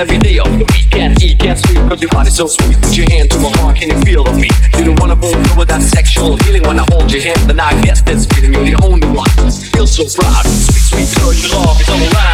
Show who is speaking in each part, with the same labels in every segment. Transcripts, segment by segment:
Speaker 1: every day of the week. Can't eat, can't sleep, cause your body's so sweet. Put your hand to my heart, can you feel of me? You don't wanna move with that sexual healing when I hold your hand, then I guess this feeling you're the only one. Feel so proud, sweet, sweet girl, your love is all.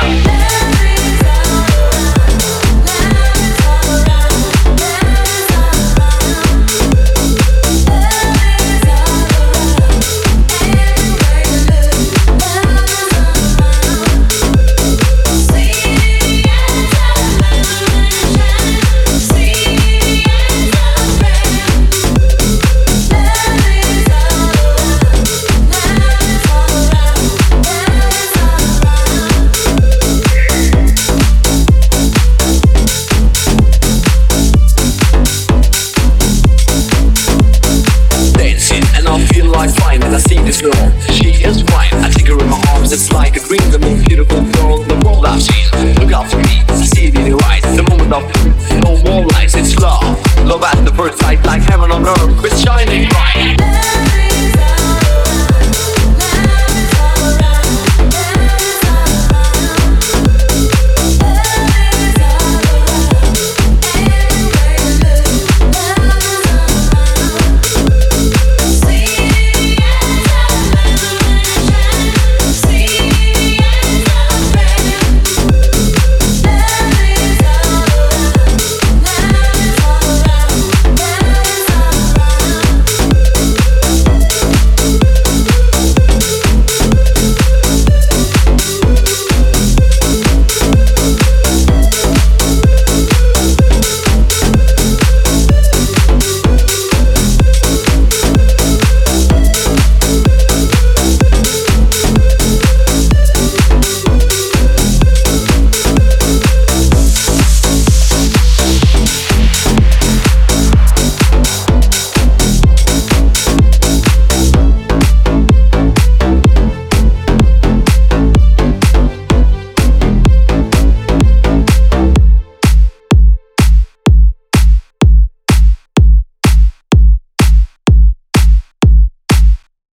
Speaker 1: And